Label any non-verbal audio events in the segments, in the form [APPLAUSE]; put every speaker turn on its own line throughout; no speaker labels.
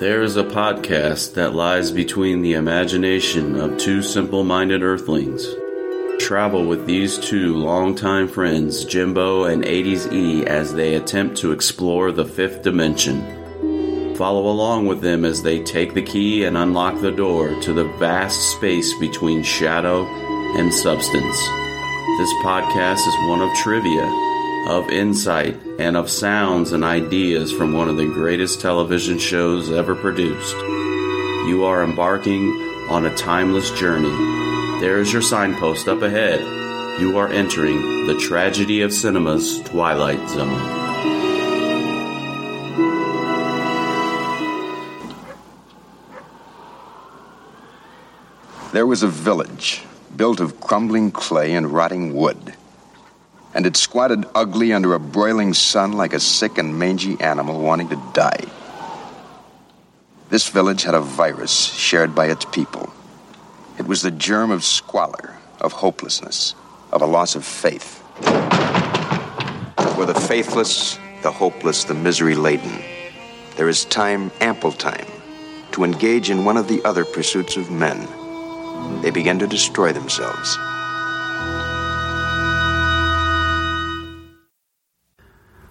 There is a podcast that lies between the imagination of two simple minded earthlings. Travel with these two longtime friends, Jimbo and 80s E, as they attempt to explore the fifth dimension. Follow along with them as they take the key and unlock the door to the vast space between shadow and substance. This podcast is one of trivia, of insight, and of sounds and ideas from one of the greatest television shows ever produced. You are embarking on a timeless journey. There is your signpost up ahead. You are entering the tragedy of cinema's twilight zone.
There was a village built of crumbling clay and rotting wood. And it squatted ugly under a broiling sun like a sick and mangy animal wanting to die. This village had a virus shared by its people. It was the germ of squalor, of hopelessness, of a loss of faith. For the faithless, the hopeless, the misery laden, there is time, ample time, to engage in one of the other pursuits of men they begin to destroy themselves.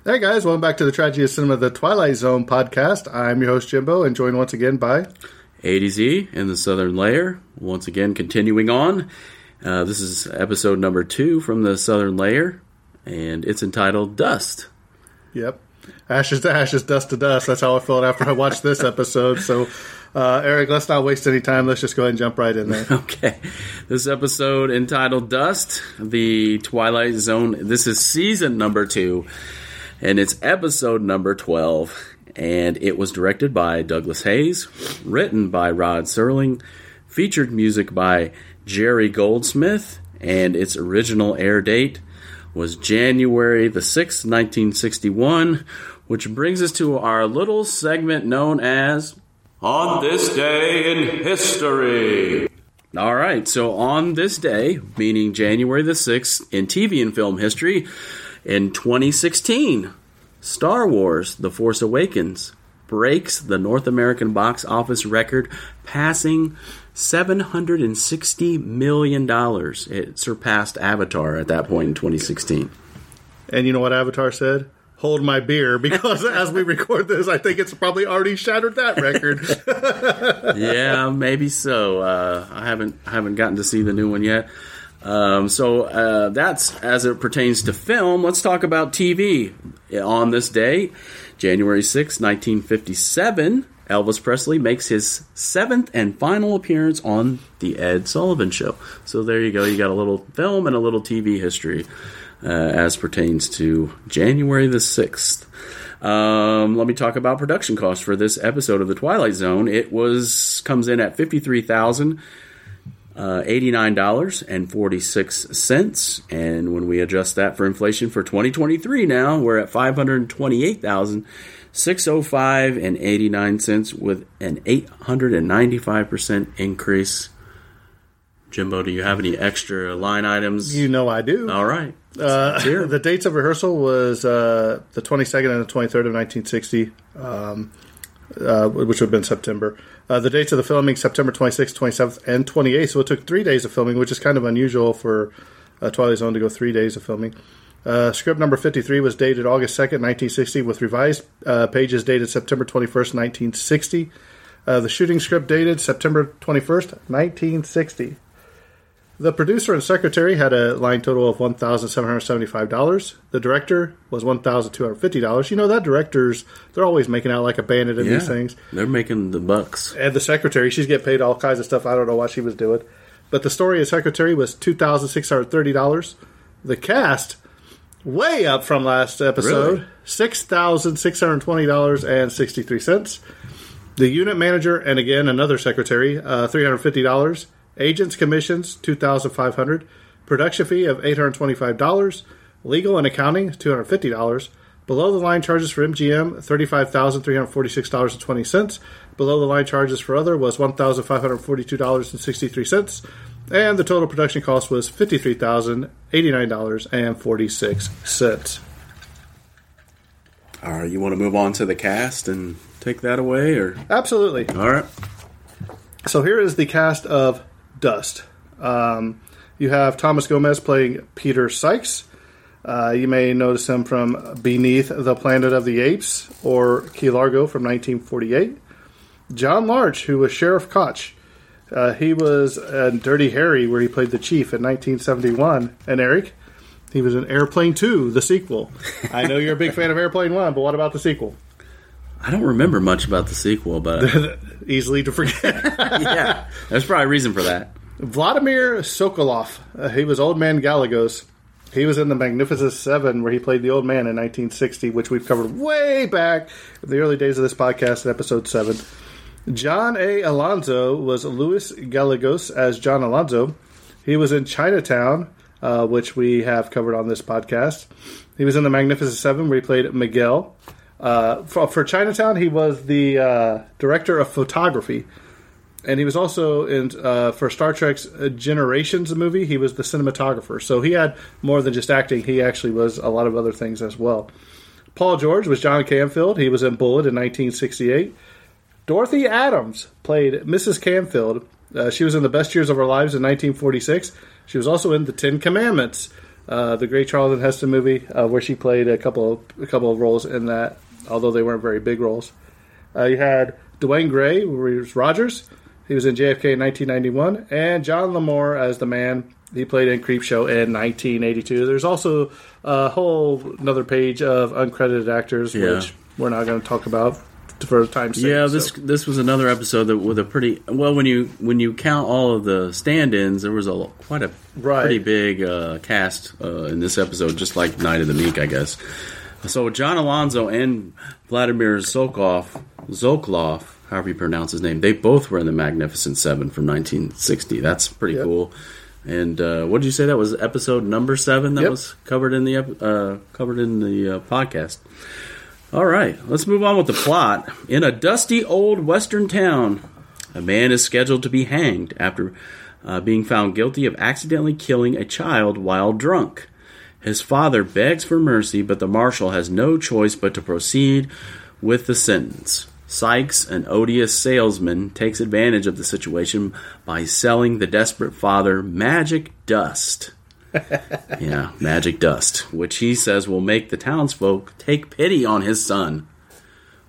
Hey guys, welcome back to the Tragedy of Cinema, the Twilight Zone podcast. I'm your host Jimbo, and joined once again by
80Z in the Southern Layer. Once again, continuing on. Uh, this is episode number two from the Southern Layer, and it's entitled Dust.
Yep. Ashes to ashes, dust to dust. That's how I felt after I watched this episode. So, uh, Eric, let's not waste any time. Let's just go ahead and jump right in there. [LAUGHS]
Okay. This episode entitled Dust, the Twilight Zone. This is season number two, and it's episode number 12. And it was directed by Douglas Heyes, written by Rod Serling, featured music by Jerry Goldsmith, and its original air date was January the 6th, 1961, which brings us to our little segment known as On This Day in History. All right, so on this day, meaning January the 6th, in TV and film history, in 2016, Star Wars The Force Awakens breaks the North American box office record, passing $760 million. It surpassed Avatar at that point in 2016.
And you know what Avatar said? Hold my beer, because [LAUGHS] as we record this, I think it's probably already shattered that record. [LAUGHS]
yeah, maybe so. Uh, I haven't I haven't gotten to see the new one yet. Um, so uh, that's as it pertains to film. Let's talk about TV. On this day, January 6, 1957, Elvis Presley makes his seventh and final appearance on The Ed Sullivan Show. So there you go. You got a little film and a little TV history uh, as pertains to January the 6th. Um, let me talk about production costs for this episode of The Twilight Zone. It was comes in at 53000 uh, $89.46. And when we adjust that for inflation for 2023 now, we're at 528605 and 89 cents with an 895% increase. Jimbo, do you have any extra line items?
you know I do.
All right.
Uh, [LAUGHS] the dates of rehearsal was uh, the 22nd and the 23rd of 1960, um, uh, which would have been September. Uh, the dates of the filming, September 26th, 27th, and 28th. So it took three days of filming, which is kind of unusual for uh, Twilight Zone to go three days of filming. Uh, script number 53 was dated August 2nd, 1960, with revised uh, pages dated September 21st, 1960. Uh, the shooting script dated September 21st, 1960. The producer and secretary had a line total of $1,775. The director was $1,250. You know, that director's, they're always making out like a bandit in
Yeah,
these things.
they're making the bucks.
And the secretary, she's getting paid all kinds of stuff. I don't know what she was doing. But the story of secretary was $2,630. The cast, way up from last episode,
Really?
$6,620.63. The unit manager, and again, another secretary, uh, $350. Agents commissions, 2,500. Production fee of $825. Legal and accounting, $250. Below the line charges for MGM, $35,346.20. Below the line charges for other was $1,542.63. And the total production cost was $53,089.46.
All right, you want to move on to the cast and take that away, or
Absolutely.
all right?
So here is the cast of Dust. Um, you have Thomas Gomez playing Peter Sykes. Uh, you may notice him from Beneath the Planet of the Apes or Key Largo from 1948. John Larch, who was Sheriff Koch. Uh, he was in Dirty Harry, where he played the chief in 1971. And Eric, he was in Airplane 2, the sequel. [LAUGHS] I know you're a big fan of Airplane 1, but what about the sequel?
I don't remember much about the sequel, but [LAUGHS]
Easily to forget. [LAUGHS]
yeah, there's probably a reason for that.
Vladimir Sokoloff. Uh, he was Old Man Gallegos. He was in the Magnificent Seven, where he played the old man in 1960, which we've covered way back in the early days of this podcast in episode 7. John A. Alonzo was Luis Gallegos as John Alonzo. He was in Chinatown, uh, which we have covered on this podcast. He was in the Magnificent Seven, where he played Miguel. Uh, for, for Chinatown, he was the uh, director of photography and he was also in uh, for Star Trek's Generations movie. He was the cinematographer, so he had more than just acting. He actually was a lot of other things as well. Paul George was John Canfield. He was in Bullitt in 1968. Dorothy Adams played Mrs. Canfield. Uh, she was in The Best Years of Our Lives in 1946. She was also in The Ten Commandments, uh, the great Charlton Heston movie, uh, where she played a couple of, a couple of roles in that, although they weren't very big roles. Uh, you had Duane Grey, who was Rogers. He was in JFK in 1991, and John Lemore as the man. He played in Creepshow in 1982. There's also a whole another page of uncredited actors,
Yeah.
which we're not going to talk about for time's sake.
Yeah,
so.
this this was another episode that with a pretty well when you when you count all of the stand-ins, there was a quite a
Right.
pretty big uh, cast uh, in this episode, just like Night of the Meek, I guess. So John Alonzo and Vladimir Zolkov, Zolklov, however you pronounce his name, they both were in the Magnificent Seven from 1960. That's pretty
Yep.
cool. And uh, what did you say that was episode number seven that
Yep.
was covered in the uh, covered in the uh, podcast? All right, let's move on with the plot. In a dusty old western town, a man is scheduled to be hanged after uh, being found guilty of accidentally killing a child while drunk. His father begs for mercy, but the marshal has no choice but to proceed with the sentence. Sykes, an odious salesman, takes advantage of the situation by selling the desperate father magic dust. [LAUGHS] yeah, magic dust, which he says will make the townsfolk take pity on his son.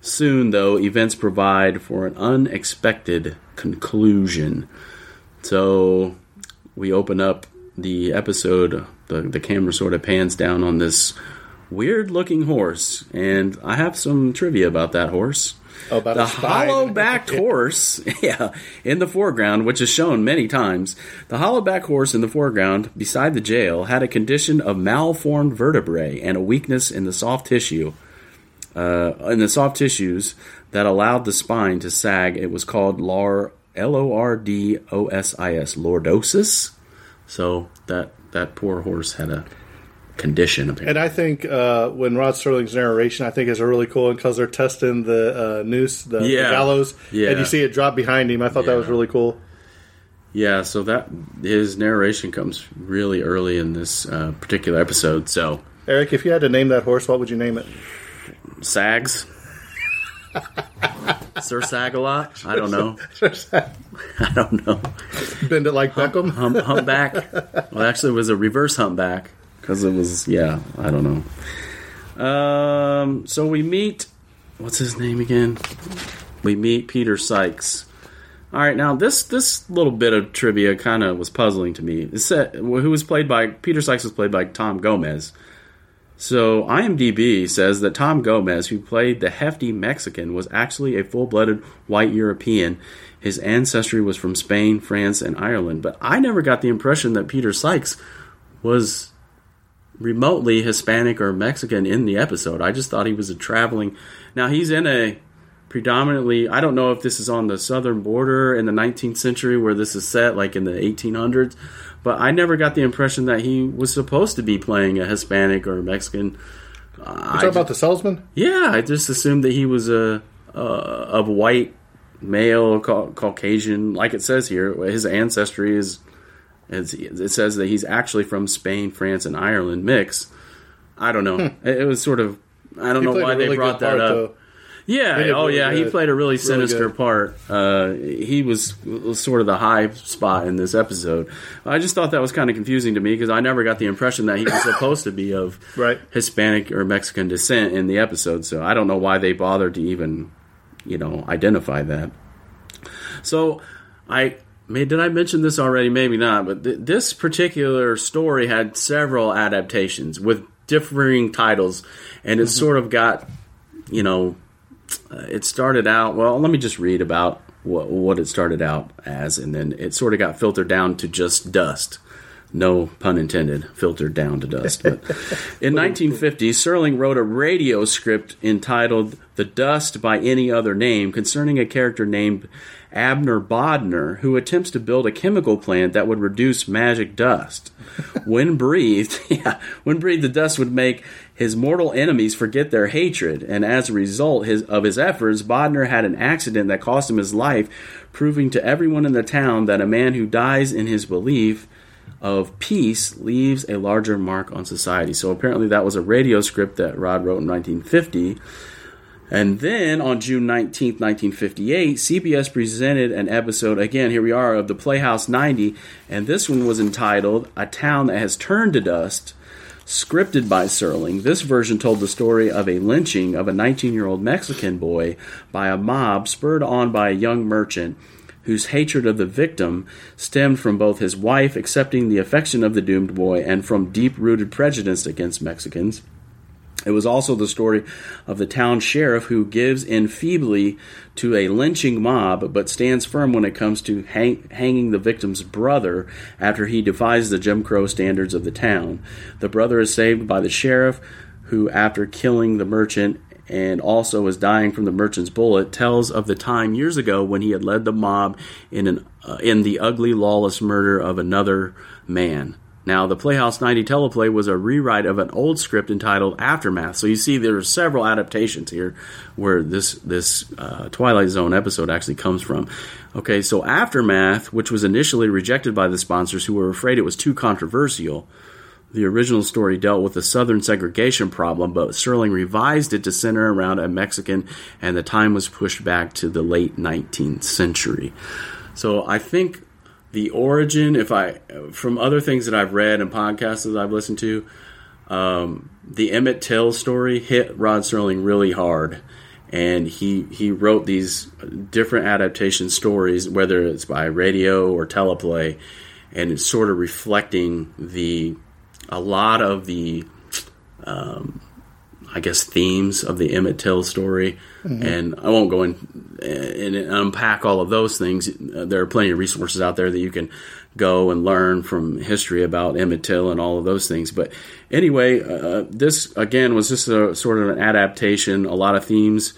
Soon, though, events provide for an unexpected conclusion. So, we open up the episode, the, the camera sort of pans down on this weird looking horse, and I have some trivia about that horse.
Oh, about
the
a
hollow backed [LAUGHS] horse, [LAUGHS] yeah, in the foreground, which is shown many times. The hollow backed horse in the foreground, beside the jail, had a condition of malformed vertebrae and a weakness in the soft tissue, uh, in the soft tissues that allowed the spine to sag. It was called lar, L O R D O S I S, lordosis. So that that poor horse had a condition. Apparently.
And I think uh, when Rod Serling's narration, I think is a really cool because they're testing the uh, noose, the, the gallows,
Yeah.
and you see it drop behind him. I thought that was really cool.
Yeah, so that his narration comes really early in this uh, particular episode. So
Eric, if you had to name that horse, what would you name it?
Sags, Sir Sagalot. I don't know. [LAUGHS] [LAUGHS] I don't know.
Bend it like Beckham.
Hump, humpback. Well, actually, it was a reverse humpback because it was. Yeah, I don't know. Um. So we meet. What's his name again? We meet Peter Sykes. All right, now this this little bit of trivia kind of was puzzling to me. It said who was played by Peter Sykes was played by Tom Gomez. So IMDb says that Tom Gomez, who played the hefty Mexican, was actually a full-blooded white European. His ancestry was from Spain, France, and Ireland. But I never got the impression that Peter Sykes was remotely Hispanic or Mexican in the episode. I just thought he was a traveling. Now he's in a predominantly. I don't know if this is on the southern border in the 19th century where this is set, like in the 1800s. But I never got the impression that he was supposed to be playing a Hispanic or Mexican.
You talking about the salesman?
Yeah, I just assumed that he was a, a of white male ca- Caucasian, like it says here. His ancestry is, is it says that he's actually from Spain, France, and Ireland mix. I don't know. Hmm. It, it was sort of I don't
He
know why
really
they brought that
part,
up.
though.
Yeah. Oh,
really
yeah. He played a really
Really
sinister
good.
part. Uh, he was, was sort of the high spot in this episode. I just thought that was kind of confusing to me because I never got the impression that he was supposed to be of [LAUGHS]
Right.
Hispanic or Mexican descent in the episode. So I don't know why they bothered to even, you know, identify that. So I. May, did I mention this already? Maybe not, but th- this particular story had several adaptations with differing titles, and it sort of got, you know, Uh, it started out well let me just read about what, what it started out as and then it sort of got filtered down to just dust. No pun intended filtered down to dust. But [LAUGHS] in 1950 serling wrote a radio script entitled the dust by any other name concerning a character named abner bodner who attempts to build a chemical plant that would reduce magic dust when breathed [LAUGHS] yeah when breathed the dust would make his mortal enemies forget their hatred, and as a result his, of his efforts, Bodner had an accident that cost him his life, proving to everyone in the town that a man who dies in his belief of peace leaves a larger mark on society. So apparently that was a radio script that Rod wrote in 1950. And then on June 19, 1958, CBS presented an episode, again, here we are, of the Playhouse 90, and this one was entitled A Town That Has Turned to Dust scripted by Serling. This version told the story of a lynching of a 19 year old Mexican boy by a mob spurred on by a young merchant whose hatred of the victim stemmed from both his wife accepting the affection of the doomed boy and from deep rooted prejudice against Mexicans. It was also the story of the town sheriff who gives in feebly to a lynching mob, but stands firm when it comes to hang, hanging the victim's brother after he defies the Jim Crow standards of the town. The brother is saved by the sheriff, who, after killing the merchant and also is dying from the merchant's bullet, tells of the time years ago when he had led the mob in an uh, in the ugly, lawless murder of another man. Now, the Playhouse 90 teleplay was a rewrite of an old script entitled Aftermath. So you see, there are several adaptations here where this this uh, Twilight Zone episode actually comes from. Okay, so Aftermath, which was initially rejected by the sponsors who were afraid it was too controversial, the original story dealt with the Southern segregation problem, but Serling revised it to center around a Mexican, and the time was pushed back to the late 19th century. So I think the origin, if I, from other things that I've read and podcasts that I've listened to, um, the Emmett Till story hit Rod Serling really hard, and he he wrote these different adaptation stories, whether it's by radio or teleplay, and it's sort of reflecting the a lot of the um, I guess themes of the Emmett Till story, and I won't go in and unpack all of those things. Uh, There are plenty of resources out there that you can go and learn from history about Emmett Till and all of those things. But anyway, uh, this again was just a sort of an adaptation. A lot of themes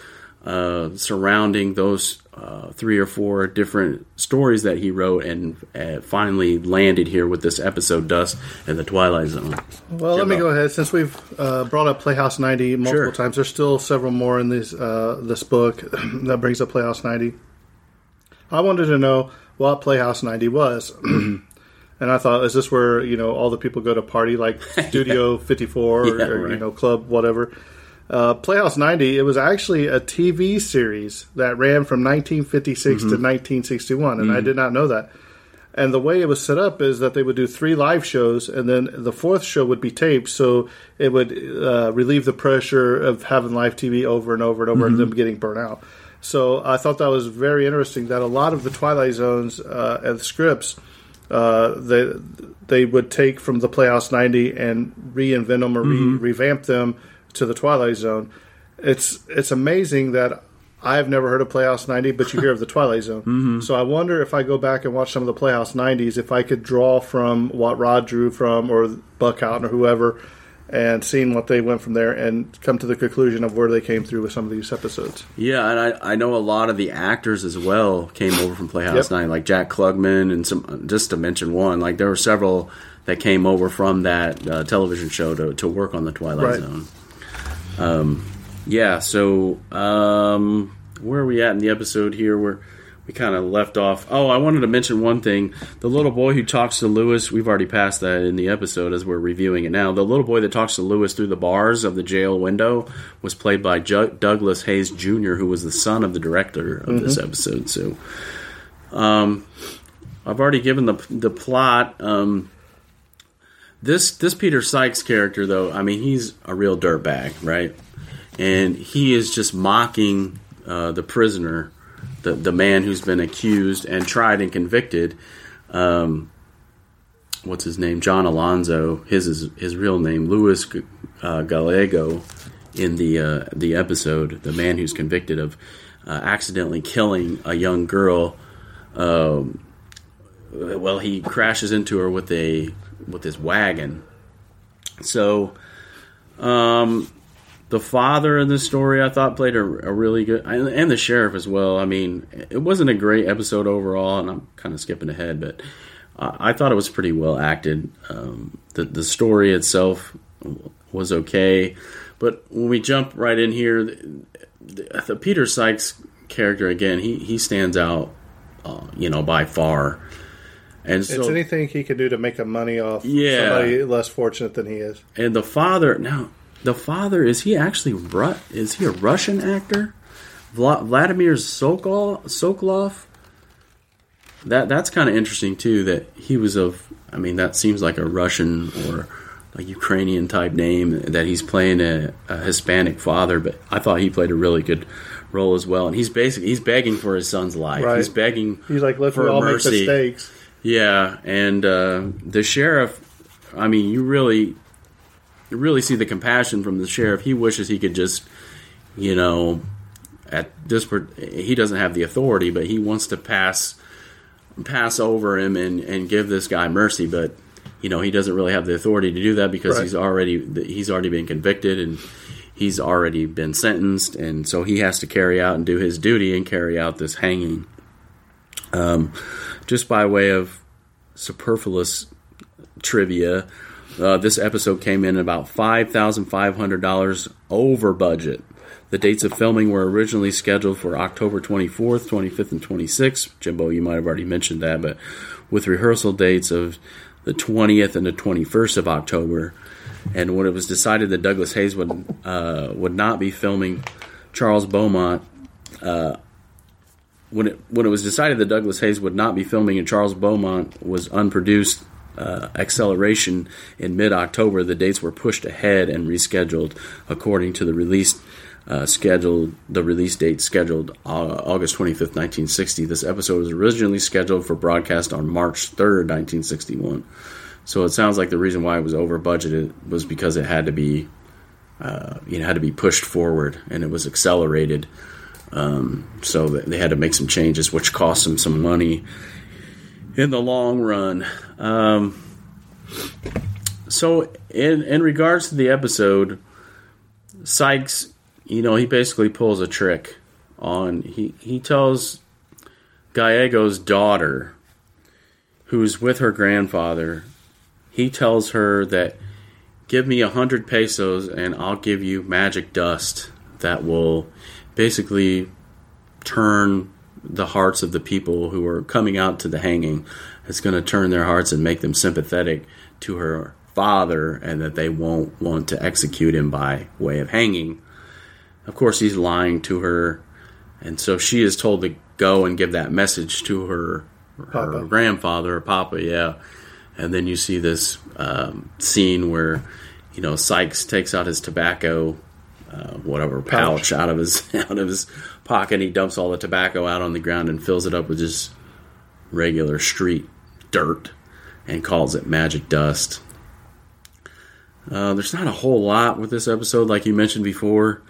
uh, surrounding those uh, three or four different stories that he wrote, and uh, finally landed here with this episode, "Dust and the Twilight Zone."
Well, let me
Jimbo.
go ahead. Since we've uh, brought up Playhouse 90 multiple
Sure.
times, there's still several more in this uh, this book [CLEARS THROAT] that brings up Playhouse 90. I wanted to know what Playhouse 90 was. [CLEARS THROAT] and I thought, is this where, you know, all the people go to party like [LAUGHS] Studio 54 or,
Yeah,
or, you know, Club whatever? Uh, Playhouse 90, it was actually a TV series that ran from 1956
Mm-hmm.
to 1961, and I did not know that. And the way it was set up is that they would do three live shows, and then the fourth show would be taped, so it would uh, relieve the pressure of having live TV over and over and over, and them getting burnt out. So I thought that was very interesting. That a lot of the Twilight Zones uh, and scripts, uh, they they would take from the Playhouse ninety and reinvent them or re- revamp them to the Twilight Zone. It's it's amazing that I've never heard of Playhouse 90, but you hear of the [LAUGHS] Twilight Zone. So I wonder if I go back and watch some of the Playhouse 90s, if I could draw from what Rod drew from, or Buck Houghton, or whoever, and seeing what they went from there, and come to the conclusion of where they came through with some of these episodes.
Yeah, and I, I know a lot of the actors as well came over from Playhouse
Yep.
Nine, like Jack Klugman, and some just to mention one. Like there were several that came over from that uh, television show to, to work on the Twilight
Right.
Zone. Um, yeah, so um, where are we at in the episode here? Where we kind of left off. Oh, I wanted to mention one thing. The little boy who talks to Lewis, we've already passed that in the episode as we're reviewing it now. The little boy that talks to Lewis through the bars of the jail window was played by Ju- Douglas Heyes Jr., who was the son of the director of this episode. So, um, I've already given the the plot. Um, this this Peter Sykes character, though, I mean, he's a real dirtbag, right? And he is just mocking uh, the prisoner, the the man who's been accused and tried and convicted. Um, what's his name? John Alonzo. His is his real name, Luis uh, Gallego. In the uh, the episode, the man who's convicted of uh, accidentally killing a young girl. Um, well, he crashes into her with a with his wagon. So, um, the father in this story I thought played a, a really good, and the sheriff as well. I mean, it wasn't a great episode overall, and I'm kind of skipping ahead, but uh, I thought it was pretty well acted. Um, the the story itself was okay, but when we jump right in here, the, the, the Peter Sykes character again, he he stands out, uh, you know, by far. And so,
it's anything he can do to make a money off
Yeah.
somebody less fortunate than he is.
and the father now, the father is he actually Ru- is he a Russian actor? Vla- Vladimir Sokol Sokoloff. That that's kind of interesting too. That he was of. I mean, that seems like a Russian or a Ukrainian type name. That he's playing a, a Hispanic father, but I thought he played a really good role as well. And he's basically he's begging for his son's life.
Right.
He's begging.
He's like, let
For
me all make
mercy.
mistakes.
Yeah, and uh, the sheriff. I mean, you really, you really see the compassion from the sheriff. He wishes he could just, you know, at this he doesn't have the authority, but he wants to pass pass over him and and give this guy mercy, but you know he doesn't really have the authority to do that because
Right.
he's already he's already been convicted and he's already been sentenced, and so he has to carry out and do his duty and carry out this hanging. Um, just by way of superfluous trivia, uh, this episode came in about five thousand five hundred dollars over budget. The dates of filming were originally scheduled for October 24th, 25th, and 26th. Jimbo, you might have already mentioned that, but with rehearsal dates of the 20th and the 21st of October. And when it was decided that Douglas Heyes would uh, would not be filming Charles Beaumont, uh, when it when it was decided that Douglas Heyes would not be filming and Charles Beaumont was unproduced uh, acceleration in mid October, the dates were pushed ahead and rescheduled according to the release uh, scheduled the release date scheduled uh, August 25th, 1960. This episode was originally scheduled for broadcast on March 3rd, 1961. So it sounds like the reason why it was over budgeted was because it had to be uh, you know had to be pushed forward and it was accelerated. Um, so they had to make some changes, which cost them some money in the long run. Um, so, in in regards to the episode, Sykes, you know, he basically pulls a trick on he he tells Gallego's daughter, who's with her grandfather, he tells her that give me a hundred pesos and I'll give you magic dust that will basically turn the hearts of the people who are coming out to the hanging. It's going to turn their hearts and make them sympathetic to her father, and that they won't want to execute him by way of hanging. Of course, he's lying to her, and so she is told to go and give that message to her her grandfather or papa. Yeah, and then you see this um, scene where you know Sykes takes out his tobacco, uh, whatever pouch. out of his [LAUGHS] out of his pocket. He dumps all the tobacco out on the ground and fills it up with just regular street dirt, and calls it magic dust. Uh, there's not a whole lot with this episode, like you mentioned before.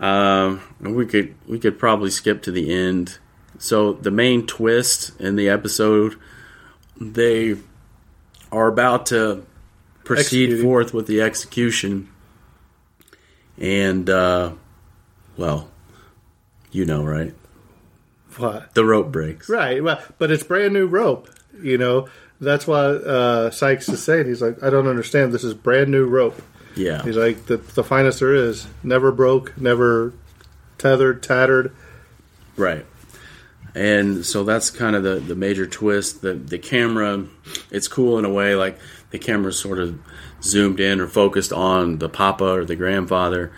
Um, we could we could probably skip to the end. So the main twist in the episode, they are about to proceed
Executing.
forth with the execution, and uh, well, you know, right?
What?
The rope breaks.
Right. Well, but it's brand new rope. You know, that's why uh, Sykes is saying he's like, I don't understand. This is brand new rope.
Yeah,
He's like the the finest there is. Never broke. Never tethered. Tattered.
right. and so that's kind of the, the major twist. The the camera, it's cool in a way, like the camera's sort of zoomed in or focused on the papa or the grandfather,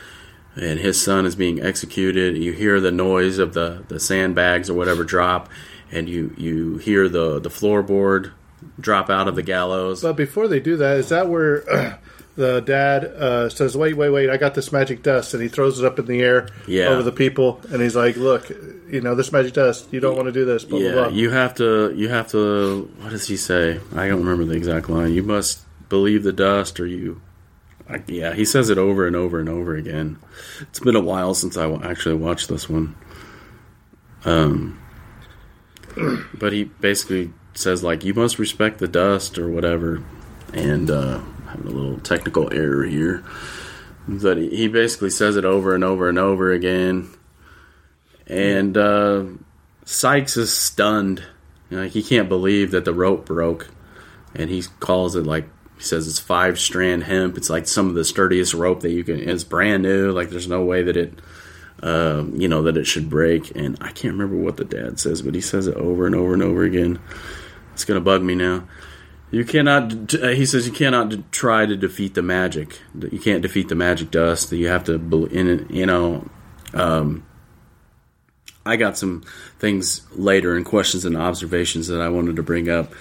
and his son is being executed. You hear the noise of the, the sandbags or whatever drop, and you, you hear the, the floorboard drop out of the gallows.
But before they do that, is that where [CLEARS THROAT] the dad uh, says, "Wait, wait, wait! I got this magic dust," and he throws it up in the air
Yeah.
over the people, and he's like, "Look, you know this magic dust. You don't want to do this." Blah,
yeah,
blah, blah.
you have to. You have to. What does he say? I don't remember the exact line. You must believe the dust, or you. I, yeah, he says it over and over and over again. It's been a while since I actually watched this one. Um, but he basically says like you must respect the dust or whatever, and uh, having a little technical error here. But he basically says it over and over and over again, and uh, Sykes is stunned. Like he can't believe that the rope broke, and he calls it like he says it's five strand hemp. It's like some of the sturdiest rope that you can. It's brand new. Like there's no way that it, um, you know, that it should break. And I can't remember what the dad says, but he says it over and over and over again. It's gonna bug me now. You cannot. uh, He says you cannot try to defeat the magic. You can't defeat the magic dust. You have to, in you know. Um, I got some things later and questions and observations that I wanted to bring up,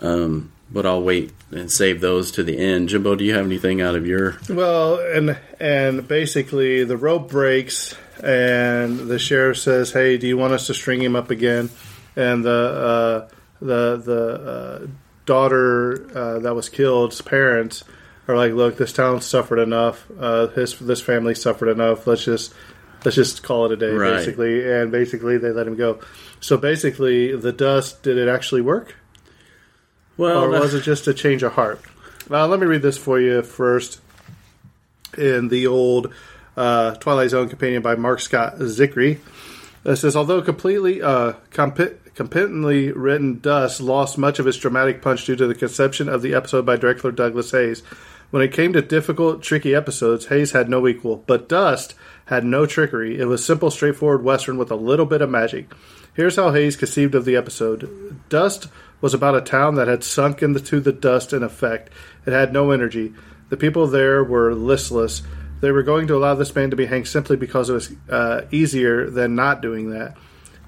um, but I'll wait and save those to the end. Jimbo, do you have anything out of your?
Well, and and basically the rope breaks, and the sheriff says, "Hey, do you want us to string him up again?" And the uh, the the uh, daughter uh, that was killed's parents are like, "Look, this town suffered enough. Uh, his this family suffered enough. Let's just let's just call it a day,
Right.
basically." And basically, they let him go. So basically, the dust did it actually work?
Well,
or was it just a change of heart? Let me read this for you first. In the old uh, Twilight Zone companion by Marc Scott Zicree, it says, although completely uh, compe- competently written, Dust lost much of its dramatic punch due to the conception of the episode by director Douglas Heyes. When it came to difficult, tricky episodes, Heyes had no equal, but Dust had no trickery. It was simple, straightforward western with a little bit of magic. Here's how Heyes conceived of the episode. Dust was about a town that had sunk into the dust in effect. It had no energy. The people there were listless. They were going to allow this man to be hanged simply because it was uh, easier than not doing that.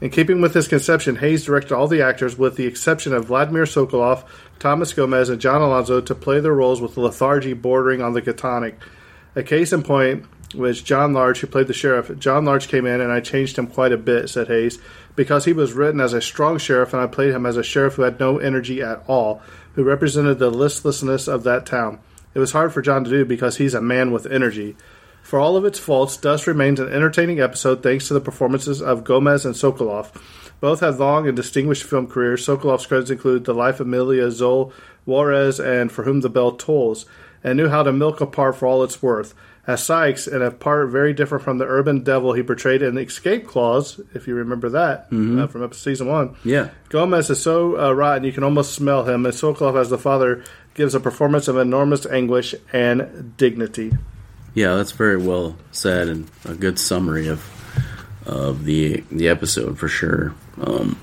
In keeping with his conception, Heyes directed all the actors, with the exception of Vladimir Sokoloff, Thomas Gomez, and John Alonzo, to play their roles with lethargy bordering on the catonic. A case in point was John Larch, who played the sheriff. John Larch came in, and I changed him quite a bit, said Heyes, because he was written as a strong sheriff, and I played him as a sheriff who had no energy at all, who represented the listlessness of that town. It was hard for John to do because he's a man with energy. For all of its faults, Dust remains an entertaining episode thanks to the performances of Gomez and Sokoloff. Both had long and distinguished film careers. Sokoloff's credits include The Life of Emile Zola Juarez and For Whom the Bell Tolls, and knew how to milk a part for all it's worth. As Sykes, in a part very different from the urban devil he portrayed in Escape Clause, if you remember that uh, from episode season one.
Yeah.
Gomez is so uh, rotten you can almost smell him, and Sokoloff as the father gives a performance of enormous anguish and dignity.
Yeah, that's very well said and a good summary of of the the episode for sure. Um,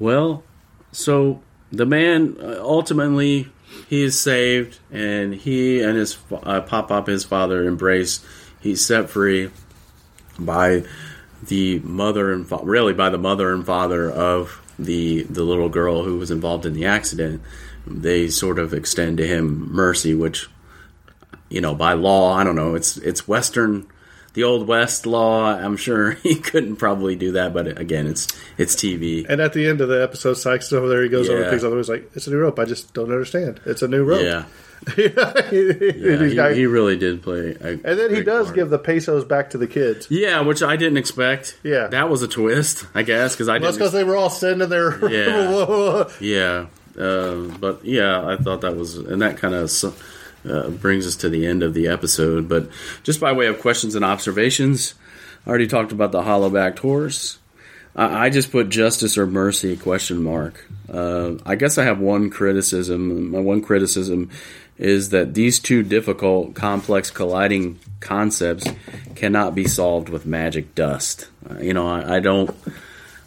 well, so the man uh, ultimately he is saved, and he and his uh, pop up his father embrace. He's set free by the mother and fa- really by the mother and father of the the little girl who was involved in the accident. They sort of extend to him mercy, which you know, by law, I don't know. It's it's Western, the old West law. I'm sure [LAUGHS] he couldn't probably do that, but again, it's it's TV.
And at the end of the episode, Sykes is over there. He goes over
Yeah.
and picks up. He's like, "It's a new rope. I just don't understand. It's a new rope."
Yeah, [LAUGHS] yeah
he's got-
he, he really did play.
And then he does
part.
give the pesos back to the kids.
Yeah, which I didn't expect.
Yeah.
that was a twist, I guess, because I didn't.
because they were all sitting there.
Yeah. [LAUGHS] yeah, uh, but yeah, I thought that was, and that kind of uh, brings us to the end of the episode. But just by way of questions and observations, I already talked about the hollow-backed horse. I, I just put justice or mercy question mark. Uh, I guess I have one criticism. My one criticism is that these two difficult, complex, colliding concepts cannot be solved with magic dust. Uh, you know, I, I don't.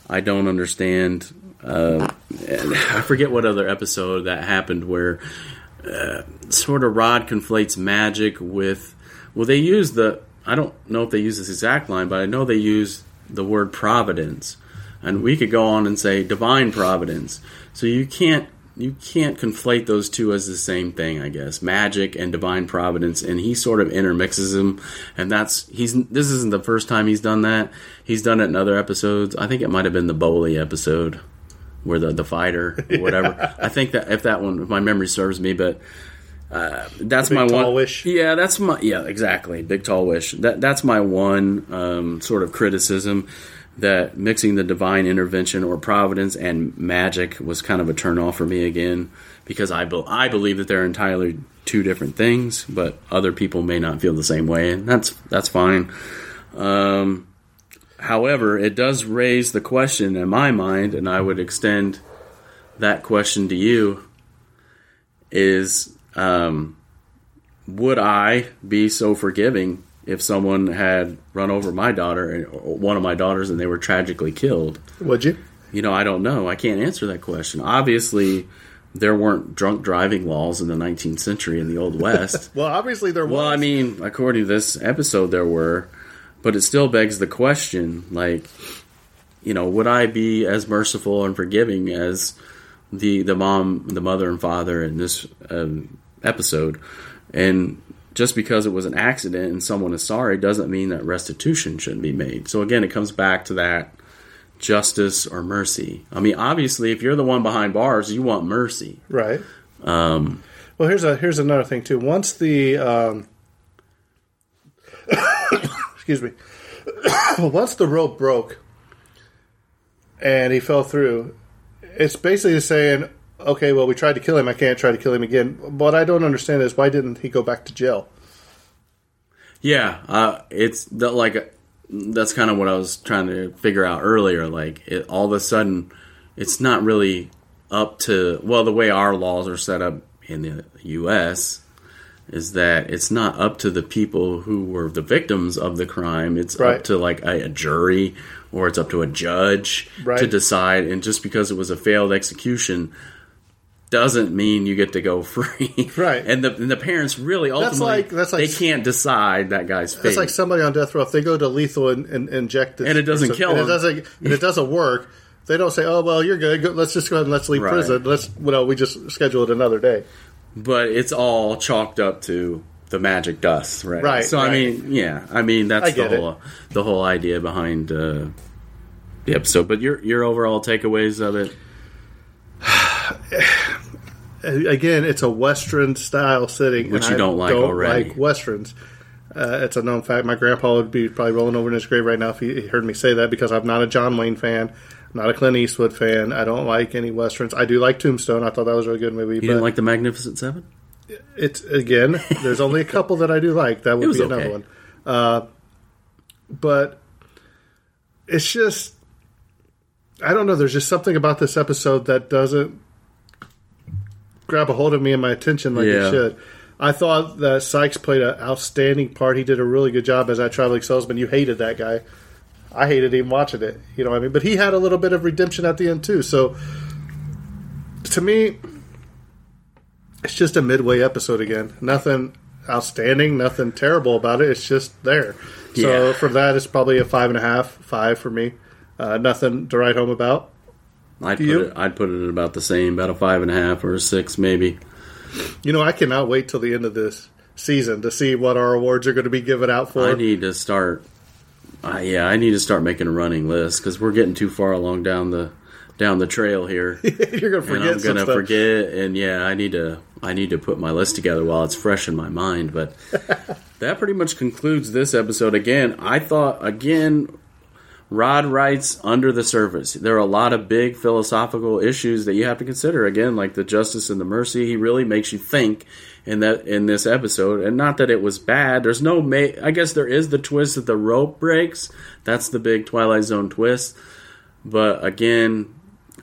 I don't understand. And I forget what other episode that happened where uh, sort of Rod conflates magic with. Well, they use the. I don't know if they use this exact line, but I know they use the word providence, and we could go on and say divine providence. So you can't you can't conflate those two as the same thing, I guess. Magic and divine providence, and he sort of intermixes them, and that's he's. This isn't the first time he's done that. He's done it in other episodes. I think it might have been the Bowley episode where the the fighter [LAUGHS] or whatever. yeah. I think that if that one, if my memory serves me, but. Uh, that's my one.
Wish.
Yeah, that's my yeah exactly. Big tall wish. That that's my one um, sort of criticism that mixing the divine intervention or providence and magic was kind of a turnoff for me again because I, be- I believe that they're entirely two different things, but other people may not feel the same way, and that's that's fine. Um, however, it does raise the question in my mind, and I would extend that question to you: Is um, would I be so forgiving if someone had run over my daughter, or one of my daughters, and they were tragically killed.
Would you?
You know, I don't know. I can't answer that question. Obviously, there weren't drunk driving laws in the 19th century in the Old West. [LAUGHS]
well, obviously there was.
Well, I mean, according to this episode, there were, but it still begs the question, like, you know, would I be as merciful and forgiving as the the mom, the mother and father in this um, episode? And just because it was an accident and someone is sorry doesn't mean that restitution shouldn't be made. So again, it comes back to that justice or mercy. I mean, obviously, if you're the one behind bars, you want mercy,
right?
Um,
well, here's a here's another thing too. Once the um, excuse me, [COUGHS] once the rope broke and he fell through, it's basically saying okay, well, we tried to kill him. I can't try to kill him again. What I don't understand is why didn't he go back to jail?
Yeah, uh, it's the, like that's kind of what I was trying to figure out earlier. Like, it, all of a sudden, it's not really up to well, the way our laws are set up in the U.S. is that it's not up to the people who were the victims of the crime. It's
right.
up to like a, a, jury or it's up to a judge
right.
to decide. And just because it was a failed execution doesn't mean you get to go [LAUGHS] free.
Right.
And the, and the parents really ultimately
that's like, that's like,
they can't decide that guy's fate.
It's like somebody on death row. If they go to lethal and, and, inject this,
and it doesn't kill
and
them,
it doesn't and it [LAUGHS] doesn't work. They don't say, "Oh well, you're good. Let's just go ahead and let's leave
right.
prison. Let's well, we just schedule it another day."
But it's all chalked up to the magic dust, right?
Right.
So
right.
I mean, yeah, I mean that's the whole
it.
the whole idea behind uh, the episode. But your your overall takeaways of it. [SIGHS]
again, it's a Western style setting,
which you don't like
don't
already.
Like westerns, uh, it's a known fact. My grandpa would be probably rolling over in his grave right now if he heard me say that because I'm not a John Wayne fan, not a Clint Eastwood fan. I don't like any westerns. I do like Tombstone. I thought that was a really good movie.
You didn't like the Magnificent Seven?
It's again. There's only a couple that I do like. That would be another
okay.
one. Uh, but it's just I don't know. There's just something about this episode that doesn't grab a hold of me and my attention like
Yeah.
it should. I thought that Sykes played an outstanding part. He did a really good job as that traveling salesman. You hated that guy. I hated even watching it. You know what I mean? But he had a little bit of redemption at the end too. So to me, it's just a midway episode again. Nothing outstanding, nothing terrible about it. It's just there. So for that, it's probably a five and a half, five for me. Uh, nothing to write home about.
I'd put it. I'd put it at about the same, about a five and a half or a six, maybe.
You know, I cannot wait till the end of this season to see what our awards are going to be given out for.
I need to start. Uh, yeah, I need to start making a running list because we're getting too far along down the down the trail here. [LAUGHS]
You're going to
and
forget
I'm gonna
stuff.
forget. And yeah, I need to I need to put my list together while it's fresh in my mind. But [LAUGHS] that pretty much concludes this episode. Again, I thought again, Rod writes under the surface. There are a lot of big philosophical issues that you have to consider. Again, like the justice and the mercy. He really makes you think in that in this episode. And not that it was bad. There's no. Ma- I guess there is the twist that the rope breaks. That's the big Twilight Zone twist. But again,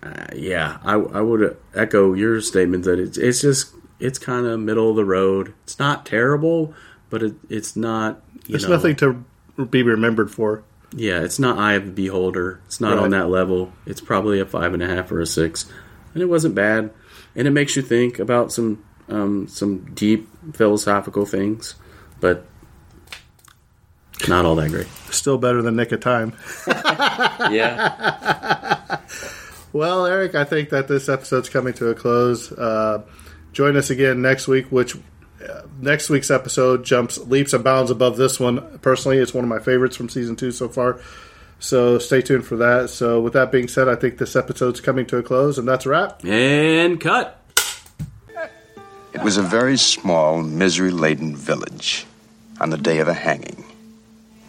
uh, yeah, I, I would echo your statement that it's it's just it's kind of middle of the road. It's not terrible, but it, it's not. You
There's
know,
nothing to be remembered for.
Yeah, it's not Eye of the Beholder. It's not
Right.
on that level. It's probably a five and a half or a six, and it wasn't bad. And it makes you think about some um, some deep philosophical things, but not all that great.
Still better than Nick of Time. [LAUGHS]
yeah, [LAUGHS]
Well, Eric, I think that this episode's coming to a close. Uh, join us again next week, which next week's episode jumps leaps and bounds above this one. Personally, it's one of my favorites from season two so far. So stay tuned for that. So, with that being said, I think this episode's coming to a close, and that's a wrap.
and cut.
It was a very small, misery laden village on the day of a hanging,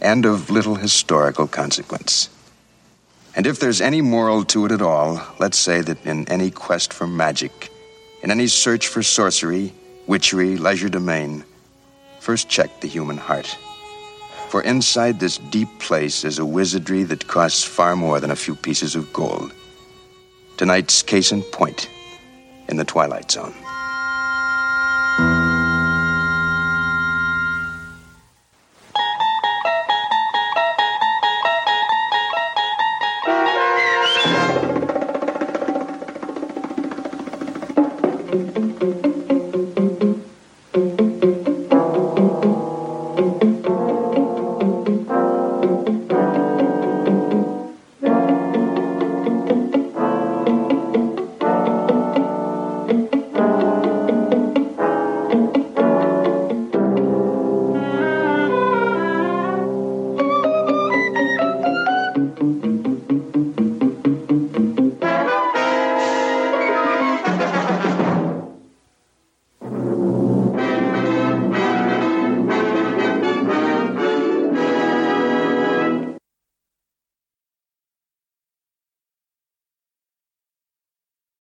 and of little historical consequence. And if there's any moral to it at all, let's say that in any quest for magic, in any search for sorcery, witchery, legerdemain, first check the human heart. For inside this deep place is a wizardry that costs far more than a few pieces of gold. Tonight's case in point in the Twilight Zone.